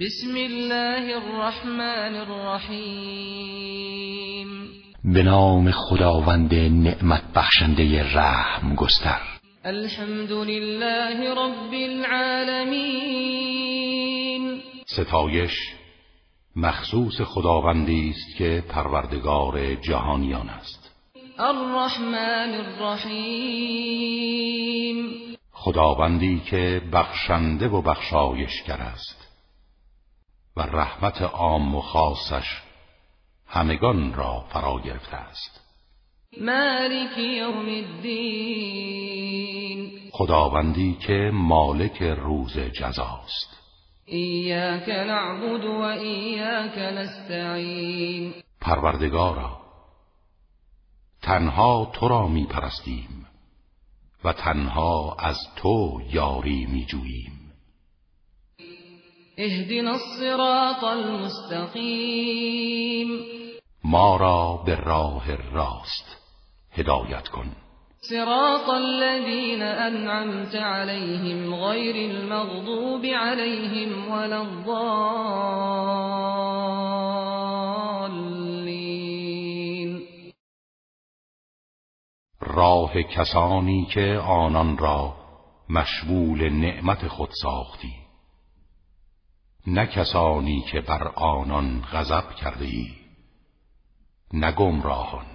بسم الله الرحمن الرحیم به نام خداوند نعمت بخشنده رحم گستر. الحمد لله رب العالمین. ستایش مخصوص خداوندی است که پروردگار جهانیان است. الرحمن الرحیم خداوندی که بخشنده و بخشایشگر است. و رحمت عام و خاصش همگان را فرا گرفته است. مالک یوم الدین. خداوندی که مالک روز جزاست ایاک نعبد و ایاک نستعین. پروردگارا تنها تو را می پرستیم و تنها از تو یاری می جوییم اهدنا الصراط المستقیم ما را به راه راست هدایت کن. صراط الذين أنعمت عليهم غير المغضوب عليهم ولا الضالين راه کسانی که آنان را مشمول نعمت خود ساختی. نه کسانی که بر آنان غضب کرده ای نه گمراهان.